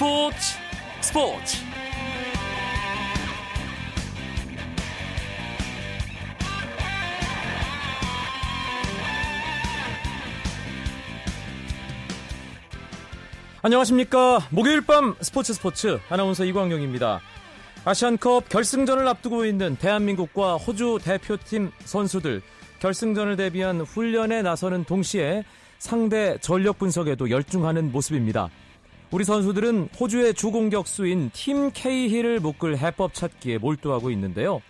스포츠 스포츠. 안녕하십니까. 목요일 밤 스포츠 스포츠. 아나운서 이광용입니다. 아시안컵 결승전을 앞두고 있는 대한민국과 호주 대표팀 선수들. 결승전을 대비한 훈련에 나서는 동시에 상대 전력 분석에도 열중하는 모습입니다. 우리 선수들은 호주의 주공격수인 팀 케이힐을 묶을 해법 찾기에 몰두하고 있는데요.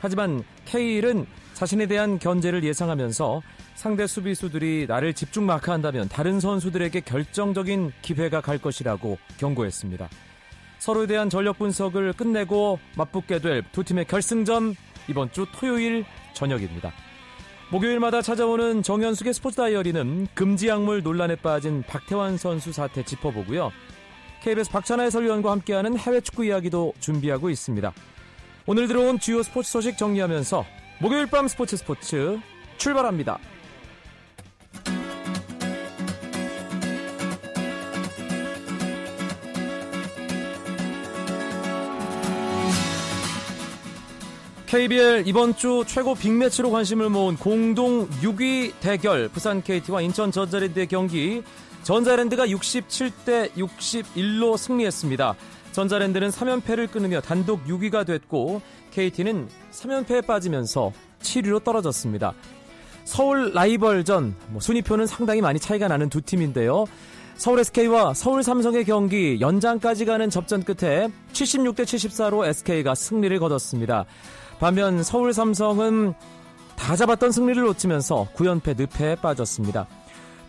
하지만 케이힐은 자신에 대한 견제를 예상하면서 상대 수비수들이 나를 집중 마크한다면 다른 선수들에게 결정적인 기회가 갈 것이라고 경고했습니다. 서로에 대한 전력 분석을 끝내고 맞붙게 될 두 팀의 결승전 이번 주 토요일 저녁입니다. 목요일마다 찾아오는 정현숙의 스포츠 다이어리는 금지 약물 논란에 빠진 박태환 선수 사태 짚어보고요. KBS 박찬하 해설위원과 함께하는 해외 축구 이야기도 준비하고 있습니다. 오늘 들어온 주요 스포츠 소식 정리하면서 목요일 밤 스포츠 스포츠 출발합니다. KBL 이번 주 최고 빅매치로 관심을 모은 공동 6위 대결 부산 KT와 인천 전자랜드의 경기 전자랜드가 67대 61로 승리했습니다. 전자랜드는 3연패를 끊으며 단독 6위가 됐고 KT는 3연패에 빠지면서 7위로 떨어졌습니다. 서울 라이벌전 뭐 순위표는 상당히 많이 차이가 나는 두 팀인데요. 서울 SK와 서울 삼성의 경기 연장까지 가는 접전 끝에 76대 74로 SK가 승리를 거뒀습니다. 반면 서울 삼성은 다 잡았던 승리를 놓치면서 9연패 늪에 빠졌습니다.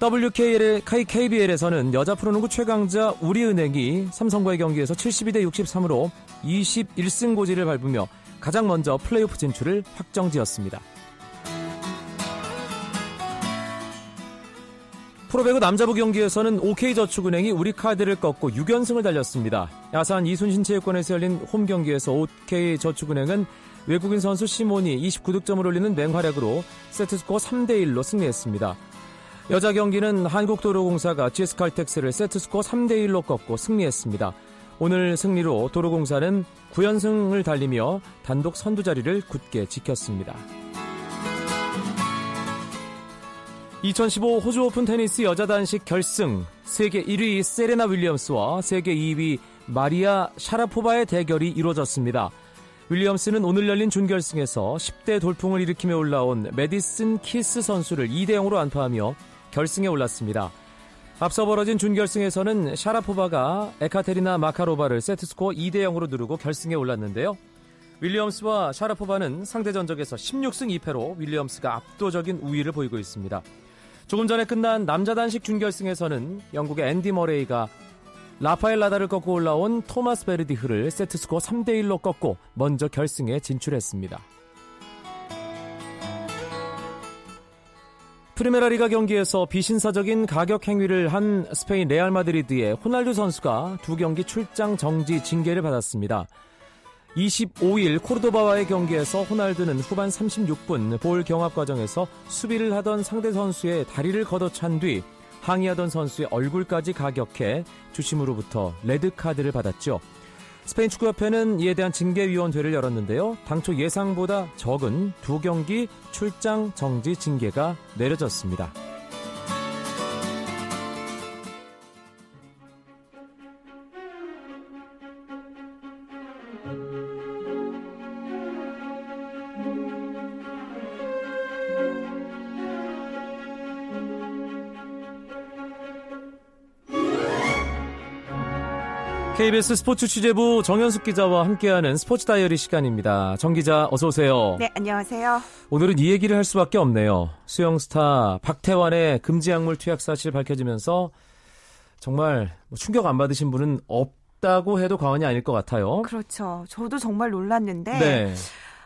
WKL, KBL에서는 여자 프로농구 최강자 우리은행이 삼성과의 경기에서 72대 63으로 21승 고지를 밟으며 가장 먼저 플레이오프 진출을 확정지었습니다. 프로배구 남자부 경기에서는 OK저축은행이 우리카드를 꺾고 6연승을 달렸습니다. 야산 이순신 체육관에서 열린 홈 경기에서 OK저축은행은 외국인 선수 시몬이 29득점을 올리는 맹활약으로 세트스코어 3대1로 승리했습니다. 여자 경기는 한국도로공사가 GS칼텍스를 세트스코어 3대1로 꺾고 승리했습니다. 오늘 승리로 도로공사는 9연승을 달리며 단독 선두 자리를 굳게 지켰습니다. 2015 호주 오픈 테니스 여자 단식 결승 세계 1위 세레나 윌리엄스와 세계 2위 마리아 샤라포바의 대결이 이루어졌습니다. 윌리엄스는 오늘 열린 준결승에서 10대 돌풍을 일으키며 올라온 메디슨 키스 선수를 2대 0으로 완파하며 결승에 올랐습니다. 앞서 벌어진 준결승에서는 샤라포바가 에카테리나 마카로바를 세트스코어 2대 0으로 누르고 결승에 올랐는데요. 윌리엄스와 샤라포바는 상대 전적에서 16승 2패로 윌리엄스가 압도적인 우위를 보이고 있습니다. 조금 전에 끝난 남자 단식 준결승에서는 영국의 앤디 머레이가 라파엘 나달을 꺾고 올라온 토마스 베르디흐를 세트스코어 3대1로 꺾고 먼저 결승에 진출했습니다. 프리메라 리가 경기에서 비신사적인 가격 행위를 한 스페인 레알 마드리드의 호날두 선수가 두 경기 출장 정지 징계를 받았습니다. 25일 코르도바와의 경기에서 호날두는 후반 36분 볼 경합 과정에서 수비를 하던 상대 선수의 다리를 걷어찬 뒤 항의하던 선수의 얼굴까지 가격해 주심으로부터 레드카드를 받았죠. 스페인 축구협회는 이에 대한 징계위원회를 열었는데요. 당초 예상보다 적은 두 경기 출장 정지 징계가 내려졌습니다. KBS 스포츠 취재부 정현숙 기자와 함께하는 스포츠 다이어리 시간입니다. 정 기자 어서 오세요. 네, 안녕하세요. 오늘은 이 얘기를 할 수밖에 없네요. 수영 스타 박태환의 금지 약물 투약 사실 밝혀지면서 정말 뭐 충격 안 받으신 분은 없다고 해도 과언이 아닐 것 같아요. 그렇죠. 저도 정말 놀랐는데 네.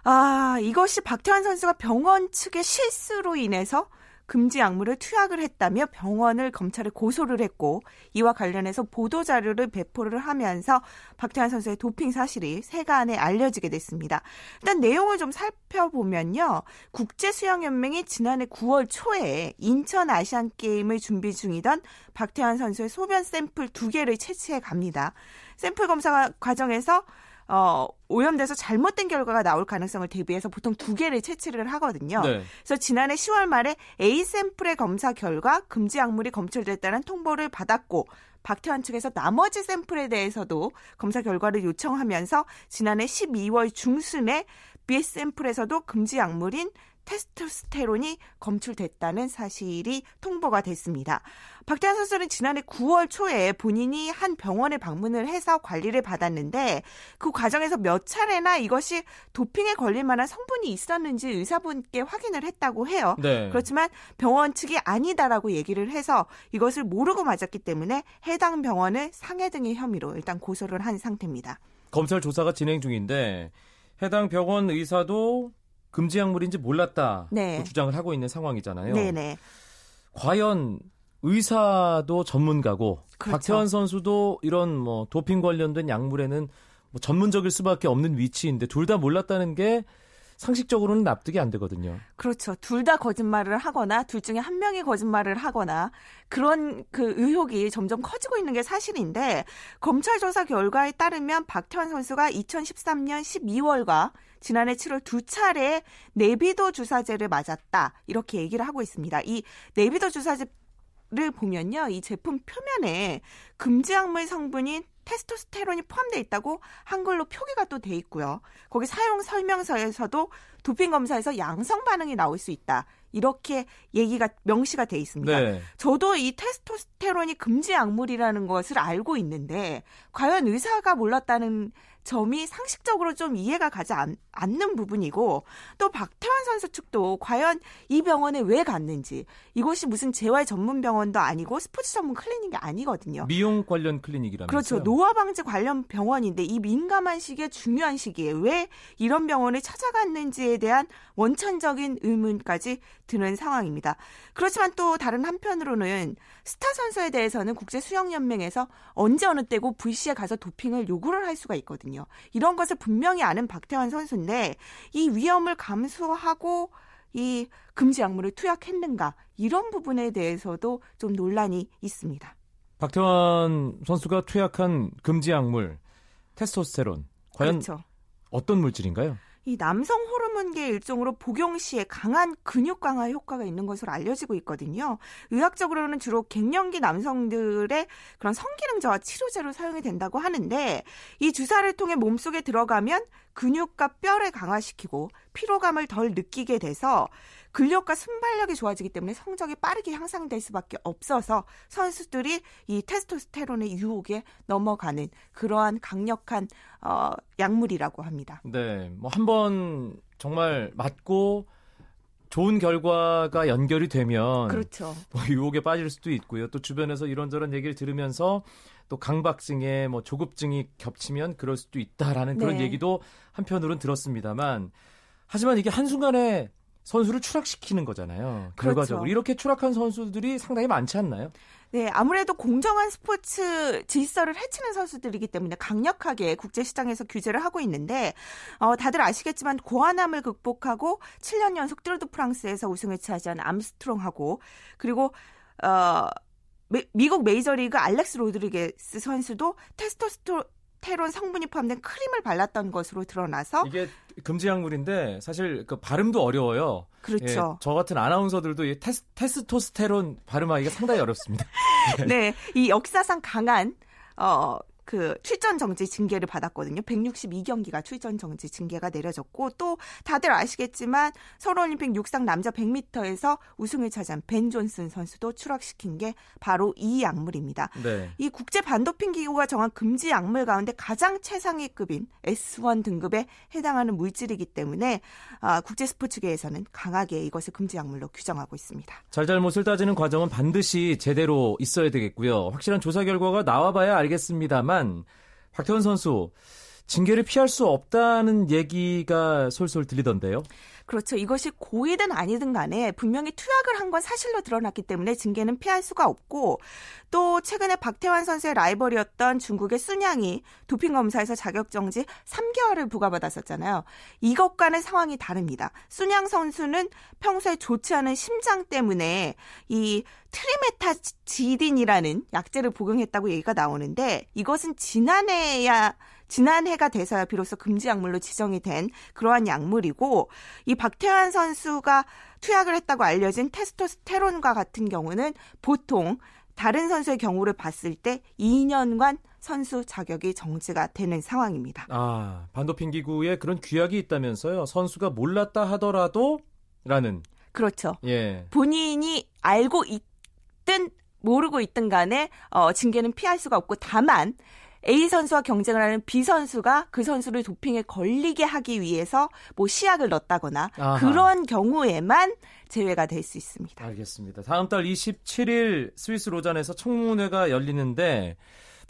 아, 이것이 박태환 선수가 병원 측의 실수로 인해서 금지 약물을 투약을 했다며 병원을 검찰에 고소를 했고 이와 관련해서 보도 자료를 배포를 하면서 박태환 선수의 도핑 사실이 세간에 알려지게 됐습니다. 일단 내용을 좀 살펴보면요. 국제 수영 연맹이 지난해 9월 초에 인천 아시안 게임을 준비 중이던 박태환 선수의 소변 샘플 두 개를 채취해 갑니다. 샘플 검사 과정에서 어, 오염돼서 잘못된 결과가 나올 가능성을 대비해서 보통 두 개를 채취를 하거든요. 네. 그래서 지난해 10월 말에 A 샘플의 검사 결과 금지 약물이 검출됐다는 통보를 받았고 박태환 측에서 나머지 샘플에 대해서도 검사 결과를 요청하면서 지난해 12월 중순에 B 샘플에서도 금지 약물인 테스토스테론이 검출됐다는 사실이 통보가 됐습니다. 박태환 선수는 지난해 9월 초에 본인이 한 병원에 방문을 해서 관리를 받았는데 그 과정에서 몇 차례나 이것이 도핑에 걸릴 만한 성분이 있었는지 의사분께 확인을 했다고 해요. 네. 그렇지만 병원 측이 아니다라고 얘기를 해서 이것을 모르고 맞았기 때문에 해당 병원을 상해 등의 혐의로 일단 고소를 한 상태입니다. 검찰 조사가 진행 중인데 해당 병원 의사도 금지 약물인지 몰랐다 네. 주장을 하고 있는 상황이잖아요. 네네. 과연 의사도 전문가고 그렇죠. 박태환 선수도 이런 뭐 도핑 관련된 약물에는 뭐 전문적일 수밖에 없는 위치인데 둘 다 몰랐다는 게 상식적으로는 납득이 안 되거든요. 그렇죠. 둘 다 거짓말을 하거나 둘 중에 한 명이 거짓말을 하거나 그런 그 의혹이 점점 커지고 있는 게 사실인데 검찰 조사 결과에 따르면 박태환 선수가 2013년 12월과 지난해 7월 두 차례 네비도 주사제를 맞았다. 이렇게 얘기를 하고 있습니다. 이 네비도 주사제 를 보면요. 이 제품 표면에 금지 약물 성분인 테스토스테론이 포함되어 있다고 한글로 표기가 또 돼 있고요. 거기 사용 설명서에서도 도핑 검사에서 양성 반응이 나올 수 있다. 이렇게 얘기가 명시가 돼 있습니다. 네. 저도 이 테스토스테론이 금지 약물이라는 것을 알고 있는데 과연 의사가 몰랐다는 점이 상식적으로 좀 이해가 가지 않, 않는 부분이고 또 박태환 선수 측도 과연 이 병원에 왜 갔는지 이곳이 무슨 재활 전문 병원도 아니고 스포츠 전문 클리닉이 아니거든요. 미용 관련 클리닉이라면서요? 그렇죠. 노화 방지 관련 병원인데 이 민감한 시기에 중요한 시기에 왜 이런 병원을 찾아갔는지에 대한 원천적인 의문까지 드는 상황입니다. 그렇지만 또 다른 한편으로는 스타 선수에 대해서는 국제 수영 연맹에서 언제 어느 때고 VC에 가서 도핑을 요구를 할 수가 있거든요. 이런 것을 분명히 아는 박태환 선수인데 이 위험을 감수하고 이 금지 약물을 투약했는가 이런 부분에 대해서도 좀 논란이 있습니다. 박태환 선수가 투약한 금지 약물 테스토스테론 과연 그렇죠. 어떤 물질인가요? 이 남성 호르몬계 일종으로 복용 시에 강한 근육 강화 효과가 있는 것으로 알려지고 있거든요. 의학적으로는 주로 갱년기 남성들의 그런 성기능 저하 치료제로 사용이 된다고 하는데 이 주사를 통해 몸속에 들어가면 근육과 뼈를 강화시키고 피로감을 덜 느끼게 돼서 근력과 순발력이 좋아지기 때문에 성적이 빠르게 향상될 수밖에 없어서 선수들이 이 테스토스테론의 유혹에 넘어가는 그러한 강력한 어, 약물이라고 합니다. 네, 뭐 한 번 정말 맞고 좋은 결과가 연결이 되면 그렇죠. 뭐 유혹에 빠질 수도 있고요. 또 주변에서 이런저런 얘기를 들으면서 또 강박증에 뭐 조급증이 겹치면 그럴 수도 있다라는 그런 네. 얘기도 한편으로는 들었습니다만 하지만 이게 한순간에 선수를 추락시키는 거잖아요. 그렇죠. 결과적으로 이렇게 추락한 선수들이 상당히 많지 않나요? 네, 아무래도 공정한 스포츠 질서를 해치는 선수들이기 때문에 강력하게 국제 시장에서 규제를 하고 있는데 어, 다들 아시겠지만 고환암을 극복하고 7년 연속 뚜르드 프랑스에서 우승을 차지한 암스트롱하고 그리고 어 미국 메이저리그 알렉스 로드리게스 선수도 테스토스토 테론 성분이 포함된 크림을 발랐던 것으로 드러나서 이게 금지 약물인데 사실 그 발음도 어려워요. 그렇죠. 예, 저 같은 아나운서들도 이 테스, 테스토스테론 발음하기가 상당히 어렵습니다. 네, 이 역사상 강한 어 그 출전 정지 징계를 받았거든요. 162경기가 출전 정지 징계가 내려졌고 또 다들 아시겠지만 서울올림픽 육상 남자 100m에서 우승을 차지한 벤 존슨 선수도 추락시킨 게 바로 이 약물입니다. 네. 이 국제 반도핑 기구가 정한 금지 약물 가운데 가장 최상위급인 S1 등급에 해당하는 물질이기 때문에 아, 국제 스포츠계에서는 강하게 이것을 금지 약물로 규정하고 있습니다. 잘잘못을 따지는 과정은 반드시 제대로 있어야 되겠고요. 확실한 조사 결과가 나와봐야 알겠습니다만 있지만 박태원 선수 징계를 피할 수 없다는 얘기가 솔솔 들리던데요. 그렇죠. 이것이 고의든 아니든 간에 분명히 투약을 한 건 사실로 드러났기 때문에 징계는 피할 수가 없고 또 최근에 박태환 선수의 라이벌이었던 중국의 순양이 도핑 검사에서 자격 정지 3개월을 부과받았었잖아요. 이것과는 상황이 다릅니다. 쑨양 선수는 평소에 좋지 않은 심장 때문에 이 트리메타지딘이라는 약제를 복용했다고 얘기가 나오는데 이것은 지난해야 지난해가 돼서야 비로소 금지 약물로 지정이 된 그러한 약물이고 이 박태환 선수가 투약을 했다고 알려진 테스토스테론과 같은 경우는 보통 다른 선수의 경우를 봤을 때 2년간 선수 자격이 정지가 되는 상황입니다. 아, 반도핑 기구에 그런 규약이 있다면서요. 선수가 몰랐다 하더라도 라는 그렇죠. 예. 본인이 알고 있 든 모르고 있든 간에 어, 징계는 피할 수가 없고 다만 A 선수와 경쟁을 하는 B 선수가 그 선수를 도핑에 걸리게 하기 위해서 뭐 시약을 넣었다거나 아하. 그런 경우에만 제외가 될 수 있습니다. 알겠습니다. 다음 달 27일 스위스 로잔에서 청문회가 열리는데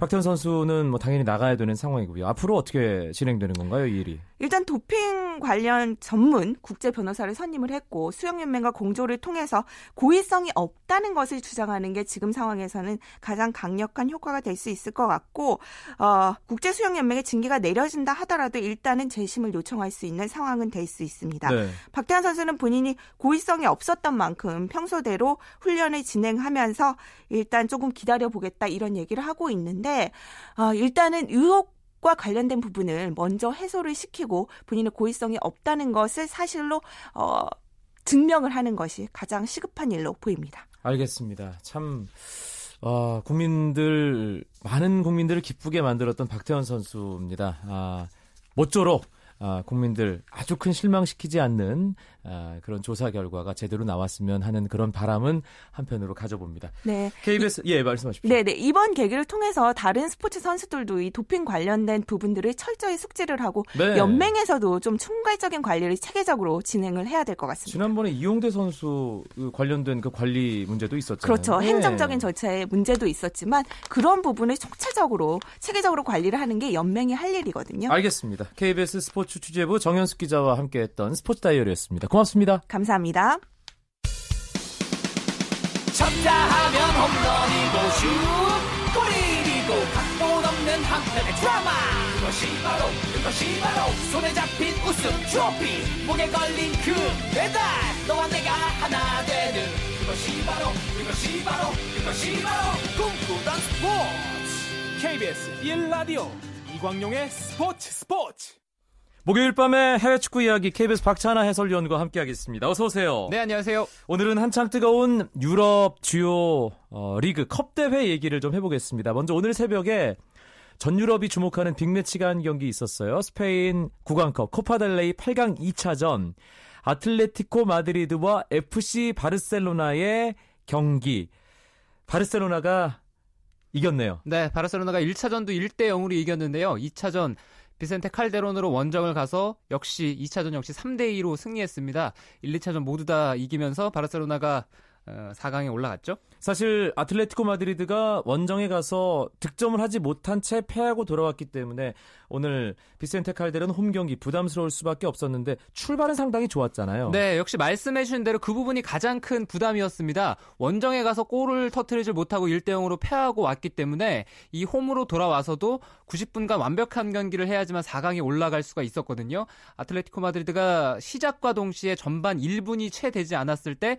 박태환 선수는 뭐 당연히 나가야 되는 상황이고요. 앞으로 어떻게 진행되는 건가요, 이 일이? 일단 도핑 관련 전문 국제 변호사를 선임을 했고 수영연맹과 공조를 통해서 고의성이 없다는 것을 주장하는 게 지금 상황에서는 가장 강력한 효과가 될 수 있을 것 같고 어, 국제 수영연맹의 징계가 내려진다 하더라도 일단은 재심을 요청할 수 있는 상황은 될 수 있습니다. 네. 박태환 선수는 본인이 고의성이 없었던 만큼 평소대로 훈련을 진행하면서 일단 조금 기다려 보겠다 이런 얘기를 하고 있는데 어, 일단은 의혹 과 관련된 부분을 먼저 해소를 시키고 본인의 고의성이 없다는 것을 사실로 어, 증명을 하는 것이 가장 시급한 일로 보입니다. 알겠습니다. 참 어, 국민들 많은 국민들을 기쁘게 만들었던 박태원 선수입니다. 아, 모쪼록 아, 국민들 아주 큰 실망시키지 않는 아, 그런 조사 결과가 제대로 나왔으면 하는 그런 바람은 한편으로 가져봅니다. 네. KBS 이, 예 말씀하십시오. 네, 네 이번 계기를 통해서 다른 스포츠 선수들도 이 도핑 관련된 부분들을 철저히 숙지를 하고 네. 연맹에서도 좀 총괄적인 관리를 체계적으로 진행을 해야 될 것 같습니다. 지난번에 이용대 선수 그 관련된 그 관리 문제도 있었잖아요. 그렇죠. 네. 행정적인 절차에 문제도 있었지만 그런 부분을 총체적으로 체계적으로 관리를 하는 게 연맹이 할 일이거든요. 알겠습니다. KBS 스포츠 취재부 정현숙 기자와 함께했던 스포츠 다이어리였습니다. 고맙습니다. 감사합니다. 쳤다 하면 홈런이고 슛 골이고 각본 없는 한편의 드라마 그것이 바로 그것이 바로 손에 잡힌 우승 트로피 목에 걸린 그 배달 너와 내가 하나 되는 그것이 바로 그것이 바로 그것이 바로 꿈꾸던 스포츠 KBS 1라디오 이광용의 스포츠 스포츠 목요일 밤에 해외 축구 이야기 KBS 박찬아 해설위원과 함께하겠습니다. 어서 오세요. 네, 안녕하세요. 오늘은 한창 뜨거운 유럽 주요 어, 리그 컵 대회 얘기를 좀 해보겠습니다. 먼저 오늘 새벽에 전 유럽이 주목하는 빅매치가 한 경기 있었어요. 스페인 구강컵 코파델레이 8강 2차전 아틀레티코 마드리드와 FC 바르셀로나의 경기. 바르셀로나가 이겼네요. 네, 바르셀로나가 1차전도 1대 0으로 이겼는데요. 2차전 비센테 칼데론으로 원정을 가서 역시 2차전 역시 3대 2로 승리했습니다. 1, 2차전 모두 다 이기면서 바르셀로나가 4강에 어, 올라갔죠? 사실 아틀레티코 마드리드가 원정에 가서 득점을 하지 못한 채 패하고 돌아왔기 때문에 오늘 비센테 칼데른 홈 경기 부담스러울 수밖에 없었는데 출발은 상당히 좋았잖아요. 네, 역시 말씀해 주신 대로 그 부분이 가장 큰 부담이었습니다. 원정에 가서 골을 터트리질 못하고 1대 0으로 패하고 왔기 때문에 이 홈으로 돌아와서도 90분간 완벽한 경기를 해야지만 4강에 올라갈 수가 있었거든요. 아틀레티코 마드리드가 시작과 동시에 전반 1분이 채 되지 않았을 때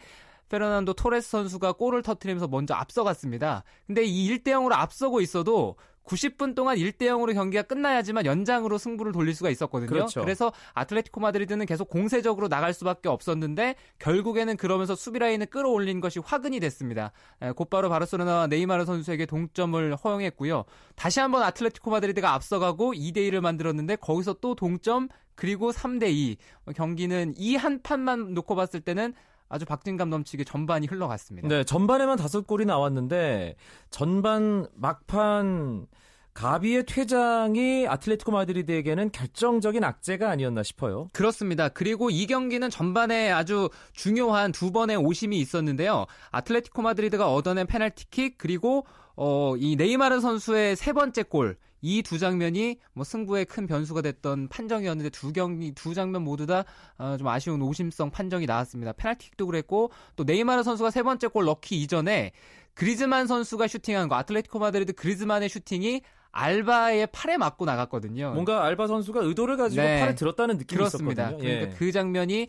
페르난도 토레스 선수가 골을 터트리면서 먼저 앞서갔습니다. 근데 이 1대 0으로 앞서고 있어도 90분 동안 1대 0으로 경기가 끝나야지만 연장으로 승부를 돌릴 수가 있었거든요. 그렇죠. 그래서 아틀레티코 마드리드는 계속 공세적으로 나갈 수밖에 없었는데 결국에는 그러면서 수비 라인을 끌어올린 것이 화근이 됐습니다. 곧바로 바르셀로나와 네이마르 선수에게 동점을 허용했고요. 다시 한번 아틀레티코 마드리드가 앞서가고 2대 1을 만들었는데 거기서 또 동점 그리고 3대 2 경기는 이 한 판만 놓고 봤을 때는 아주 박진감 넘치게 전반이 흘러갔습니다. 네, 전반에만 다섯 골이 나왔는데 전반 막판 가비의 퇴장이 아틀레티코 마드리드에게는 결정적인 악재가 아니었나 싶어요. 그렇습니다. 그리고 이 경기는 전반에 아주 중요한 두 번의 오심이 있었는데요. 아틀레티코 마드리드가 얻어낸 페널티킥 그리고 어, 이 네이마르 선수의 세 번째 골. 이 두 장면이 뭐 승부에 큰 변수가 됐던 판정이었는데 두 경기 두 장면 모두 다 좀 어, 아쉬운 오심성 판정이 나왔습니다. 페널티킥도 그랬고 또 네이마르 선수가 세 번째 골 넣기 이전에 그리즈만 선수가 슈팅한 거 아틀레티코 마드리드 그리즈만의 슈팅이 알바의 팔에 맞고 나갔거든요. 뭔가 알바 선수가 의도를 가지고 네. 팔에 들었다는 느낌이 그렇습니다. 있었거든요. 그러니까 예. 그 장면이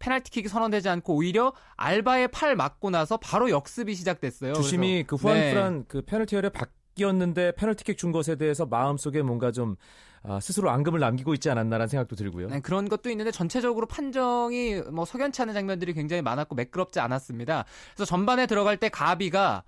페널티킥이 선언되지 않고 오히려 알바의 팔 맞고 나서 바로 역습이 시작됐어요. 주심이 그 후안프란 네. 그 페널티어에 바 뀌었는데 페널티킥 준 것에 대해서 마음속에 뭔가 좀 아, 스스로 앙금을 남기고 있지 않았나라는 생각도 들고요. 네, 그런 것도 있는데 전체적으로 판정이 뭐 석연치 않은 장면들이 굉장히 많았고 매끄럽지 않았습니다. 그래서 전반에 들어갈 때 가비가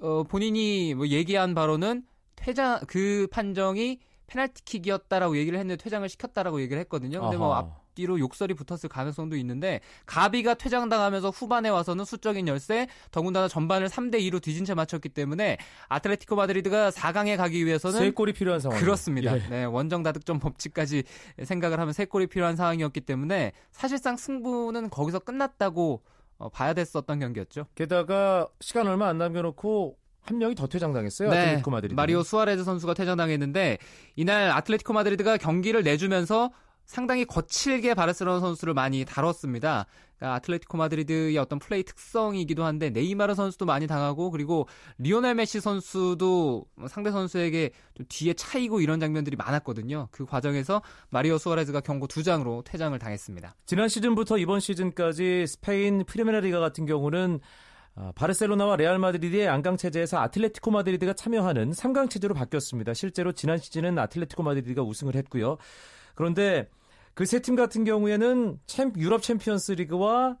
어, 본인이 뭐 얘기한 바로는 퇴장 그 판정이 페널티킥이었다라고 얘기를 했는데 퇴장을 시켰다라고 얘기를 했거든요. 근데 뭐 아하. 뭐 앞 뒤로 욕설이 붙었을 가능성도 있는데 가비가 퇴장당하면서 후반에 와서는 수적인 열세, 더군다나 전반을 3대 2로 뒤진 채 마쳤기 때문에 아틀레티코 마드리드가 4강에 가기 위해서는 세 골이 필요한 상황. 그렇습니다. 예. 네, 원정 다득점 법칙까지 생각을 하면 세 골이 필요한 상황이었기 때문에 사실상 승부는 거기서 끝났다고 어, 봐야 됐었던 경기였죠. 게다가 시간 얼마 안 남겨놓고 한 명이 더 퇴장당했어요. 네, 아틀레티코 마드리드. 마리오 수아레즈 선수가 퇴장당했는데 이날 아틀레티코 마드리드가 경기를 내주면서 상당히 거칠게 바르셀로나 선수를 많이 다뤘습니다. 그러니까 아틀레티코 마드리드의 어떤 플레이 특성이기도 한데 네이마르 선수도 많이 당하고 그리고 리오넬 메시 선수도 상대 선수에게 좀 뒤에 차이고 이런 장면들이 많았거든요. 그 과정에서 마리오 수아레즈가 경고 두 장으로 퇴장을 당했습니다. 지난 시즌부터 이번 시즌까지 스페인 프리메라 리가 같은 경우는 아, 바르셀로나와 레알 마드리드의 양강 체제에서 아틀레티코 마드리드가 참여하는 3강 체제로 바뀌었습니다. 실제로 지난 시즌은 아틀레티코 마드리드가 우승을 했고요. 그런데 그 세 팀 같은 경우에는 챔, 유럽 챔피언스 리그와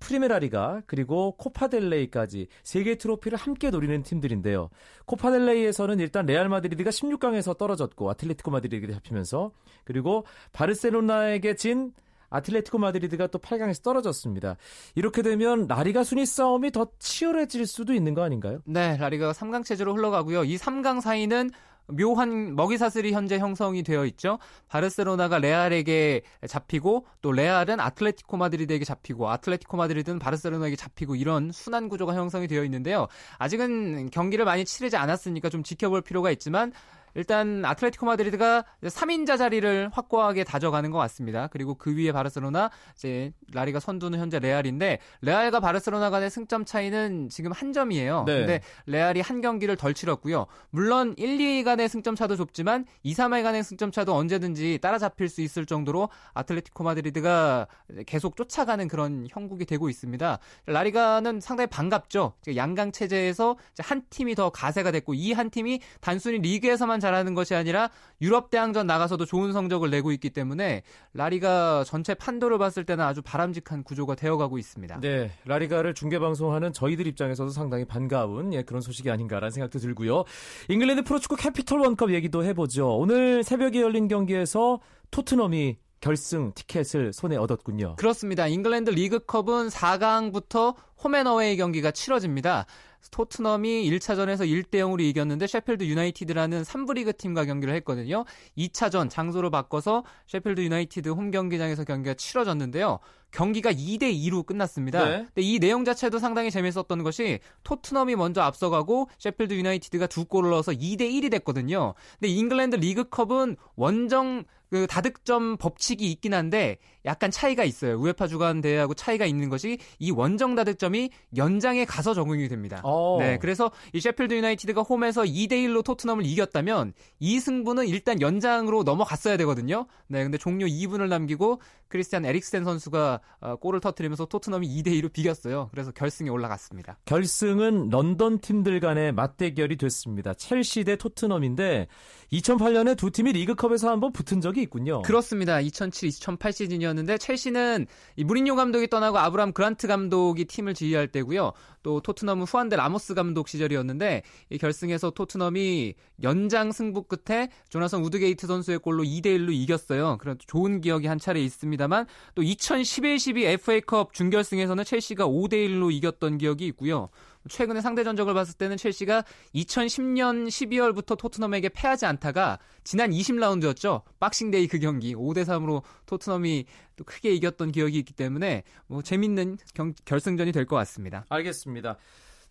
프리메라리가 그리고 코파델레이까지 세 개 트로피를 함께 노리는 팀들인데요. 코파델레이에서는 일단 레알 마드리드가 16강에서 떨어졌고 아틀레티코 마드리드가 잡히면서 그리고 바르셀로나에게 진 아틀레티코 마드리드가 또 8강에서 떨어졌습니다. 이렇게 되면 라리가 순위 싸움이 더 치열해질 수도 있는 거 아닌가요? 네, 라리가가 3강 체제로 흘러가고요. 이 3강 사이는 묘한 먹이사슬이 현재 형성이 되어 있죠. 바르셀로나가 레알에게 잡히고 또 레알은 아틀레티코 마드리드에게 잡히고 아틀레티코 마드리드는 바르셀로나에게 잡히고 이런 순환 구조가 형성이 되어 있는데요. 아직은 경기를 많이 치르지 않았으니까 좀 지켜볼 필요가 있지만 일단 아틀레티코 마드리드가 3인자 자리를 확고하게 다져가는 것 같습니다. 그리고 그 위에 바르셀로나 이제 라리가 선두는 현재 레알인데 레알과 바르셀로나 간의 승점 차이는 지금 한 점이에요. 네. 근데 레알이 한 경기를 덜 치렀고요. 물론 1, 2위 간의 승점 차도 좁지만 2, 3위 간의 승점 차도 언제든지 따라잡힐 수 있을 정도로 아틀레티코 마드리드가 계속 쫓아가는 그런 형국이 되고 있습니다. 라리가는 상당히 반갑죠. 양강 체제에서 한 팀이 더 가세가 됐고 이 한 팀이 단순히 리그에서만 잘하는 것이 아니라 유럽 대항전 나가서도 좋은 성적을 내고 있기 때문에 라리가 전체 판도를 봤을 때는 아주 바람직한 구조가 되어가고 있습니다. 네, 라리가를 중계 방송하는 저희들 입장에서도 상당히 반가운 예, 그런 소식이 아닌가라는 생각도 들고요. 잉글랜드 프로축구 캐피털원컵 얘기도 해보죠. 오늘 새벽에 열린 경기에서 토트넘이 결승 티켓을 손에 얻었군요. 그렇습니다. 잉글랜드 리그컵은 4강부터 홈앤어웨이 경기가 치러집니다. 토트넘이 1차전에서 1대 0으로 이겼는데 셰필드 유나이티드라는 3부 리그 팀과 경기를 했거든요. 2차전 장소를 바꿔서 셰필드 유나이티드 홈 경기장에서 경기가 치러졌는데요. 경기가 2대 2로 끝났습니다. 네. 근데 이 내용 자체도 상당히 재밌었던 것이 토트넘이 먼저 앞서가고 셰필드 유나이티드가 두 골을 넣어서 2대 1이 됐거든요. 근데 잉글랜드 리그컵은 원정 그 다득점 법칙이 있긴 한데 약간 차이가 있어요. 우에파 주간 대회하고 차이가 있는 것이 이 원정 다득점이 연장에 가서 적용이 됩니다. 오. 어. 네, 그래서 이 셰필드 유나이티드가 홈에서 2대 1로 토트넘을 이겼다면 이 승부는 일단 연장으로 넘어갔어야 되거든요. 네, 근데 종료 2분을 남기고 크리스티안 에릭센 선수가 어, 골을 터트리면서 토트넘이 2대 2로 비겼어요. 그래서 결승에 올라갔습니다. 결승은 런던 팀들 간의 맞대결이 됐습니다. 첼시 대 토트넘인데 2008년에 두 팀이 리그컵에서 한번 붙은 적이 있군요. 그렇습니다. 2007-2008 시즌이었는데 첼시는 이 무린요 감독이 떠나고 아브람 그란트 감독이 팀을 지휘할 때고요. 또 토트넘은 후안데 라모스 감독 시절이었는데 이 결승에서 토트넘이 연장 승부 끝에 조나단 우드게이트 선수의 골로 2대 1로 이겼어요. 그런 좋은 기억이 한 차례 있습니다만 또 2011-12 FA컵 준결승에서는 첼시가 5대 1로 이겼던 기억이 있고요. 최근에 상대 전적을 봤을 때는 첼시가 2010년 12월부터 토트넘에게 패하지 않다가 지난 20라운드였죠. 박싱데이 그 경기 5대 3으로 토트넘이 또 크게 이겼던 기억이 있기 때문에 뭐 재밌는 경, 결승전이 될 것 같습니다. 알겠습니다.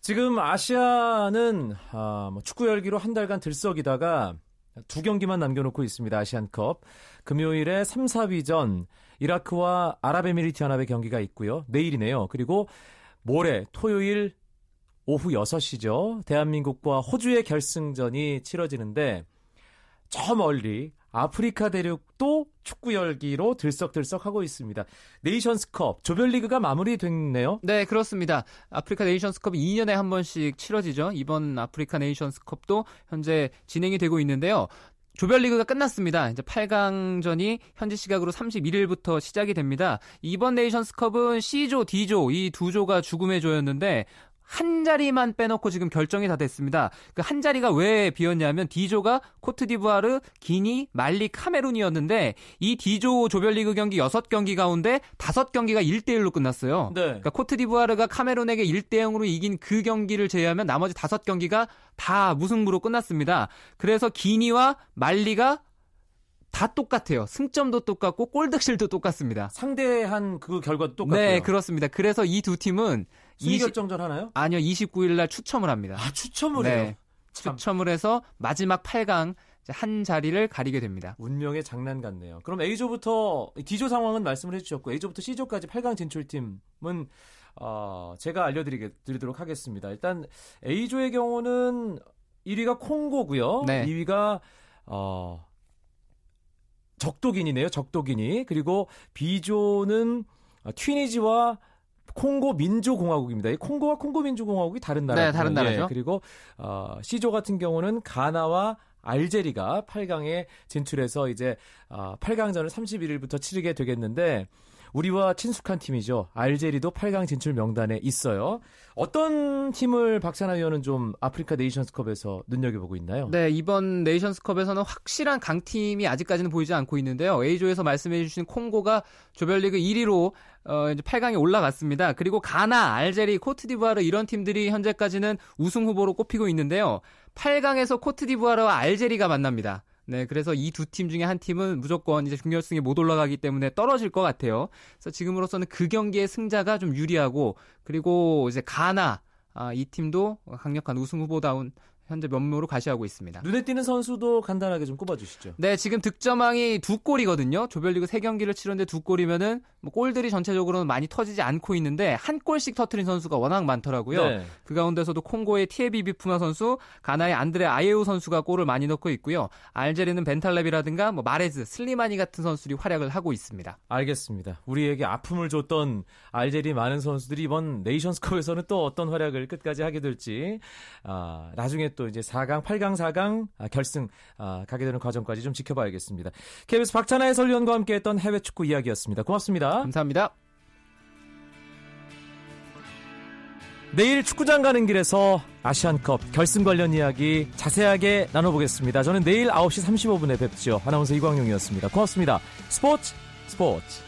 지금 아시아는 아, 뭐 축구 열기로 한 달간 들썩이다가 두 경기만 남겨놓고 있습니다. 아시안컵 금요일에 3, 4위전 이라크와 아랍에미리트 연합의 경기가 있고요. 내일이네요. 그리고 모레 토요일 오후 6시죠. 대한민국과 호주의 결승전이 치러지는데 저 멀리 아프리카 대륙도 축구 열기로 들썩들썩 하고 있습니다. 네이션스컵 조별리그가 마무리됐네요. 네, 그렇습니다. 아프리카 네이션스컵이 2년에 한 번씩 치러지죠. 이번 아프리카 네이션스컵도 현재 진행이 되고 있는데요. 조별리그가 끝났습니다. 이제 8강전이 현지 시각으로 31일부터 시작이 됩니다. 이번 네이션스컵은 C조, D조 이 두 조가 죽음의 조였는데 한 자리만 빼놓고 지금 결정이 다 됐습니다. 그 한 자리가 왜 비었냐면 D조가 코트디부아르, 기니, 말리, 카메룬이었는데 이 D조 조별리그 경기 6경기 가운데 5경기가 1대1로 끝났어요. 네. 그러니까 코트디부아르가 카메룬에게 1대 0으로 이긴 그 경기를 제외하면 나머지 5경기가 다 무승부로 끝났습니다. 그래서 기니와 말리가 다 똑같아요. 승점도 똑같고 골득실도 똑같습니다. 상대한 그 결과도 똑같고요. 네, 그렇습니다. 그래서 이 두 팀은 20 결정전 하나요? 아니요, 29일 날 추첨을 합니다. 아 추첨을 네. 해요. 참 추첨을 해서 마지막 8강 한 자리를 가리게 됩니다. 운명의 장난 같네요. 그럼 A조부터 D조 상황은 말씀을 해주셨고 A조부터 C조까지 8강 진출팀은 어, 제가 알려드리도록 하겠습니다. 일단 A조의 경우는 1위가 콩고고요. 네. 2위가 어, 적도기니네요. 적도기니 그리고 B조는 어, 튀니지와 콩고 민주공화국입니다. 이 콩고와 콩고 민주공화국이 다른 나라. 네, 다른 나라죠. 그리고 어, C조 같은 경우는 가나와 알제리가 8강에 진출해서 이제 어, 8강전을 31일부터 치르게 되겠는데 우리와 친숙한 팀이죠. 알제리도 8강 진출 명단에 있어요. 어떤 팀을 박찬하 위원은 좀 아프리카 네이션스컵에서 눈여겨보고 있나요? 네, 이번 네이션스컵에서는 확실한 강팀이 아직까지는 보이지 않고 있는데요. A조에서 말씀해 주신 콩고가 조별리그 1위로 어, 이제 8강에 올라갔습니다. 그리고 가나, 알제리, 코트디부아르 이런 팀들이 현재까지는 우승 후보로 꼽히고 있는데요. 8강에서 코트디부아르와 알제리가 만납니다. 네, 그래서 이 두 팀 중에 한 팀은 무조건 이제 준결승에 못 올라가기 때문에 떨어질 것 같아요. 그래서 지금으로서는 그 경기의 승자가 좀 유리하고 그리고 이제 가나 아, 이 팀도 강력한 우승 후보다운 현재 면모로 가시하고 있습니다. 눈에 띄는 선수도 간단하게 좀 꼽아주시죠. 네, 지금 득점왕이 두 골이거든요. 조별리그 세 경기를 치렀는데 두 골이면은 뭐 골들이 전체적으로는 많이 터지지 않고 있는데 한 골씩 터트린 선수가 워낙 많더라고요. 네. 그 가운데서도 콩고의 티에비 비 푸마 선수, 가나의 안드레 아예우 선수가 골을 많이 넣고 있고요. 알제리는 벤탈렙이라든가 뭐 마레즈, 슬리마니 같은 선수들이 활약을 하고 있습니다. 알겠습니다. 우리에게 아픔을 줬던 알제리 많은 선수들이 이번 네이션스컵에서는 또 어떤 활약을 끝까지 하게 될지 아, 나중에 또 이제 4강, 8강, 4강 아, 결승 아, 가게 되는 과정까지 좀 지켜봐야겠습니다. KBS 박찬하 해설위원과 함께했던 해외 축구 이야기였습니다. 고맙습니다. 감사합니다. 내일 축구장 가는 길에서 아시안컵 결승 관련 이야기 자세하게 나눠보겠습니다. 저는 내일 9시 35분에 뵙죠. 아나운서 이광용이었습니다. 고맙습니다. 스포츠 스포츠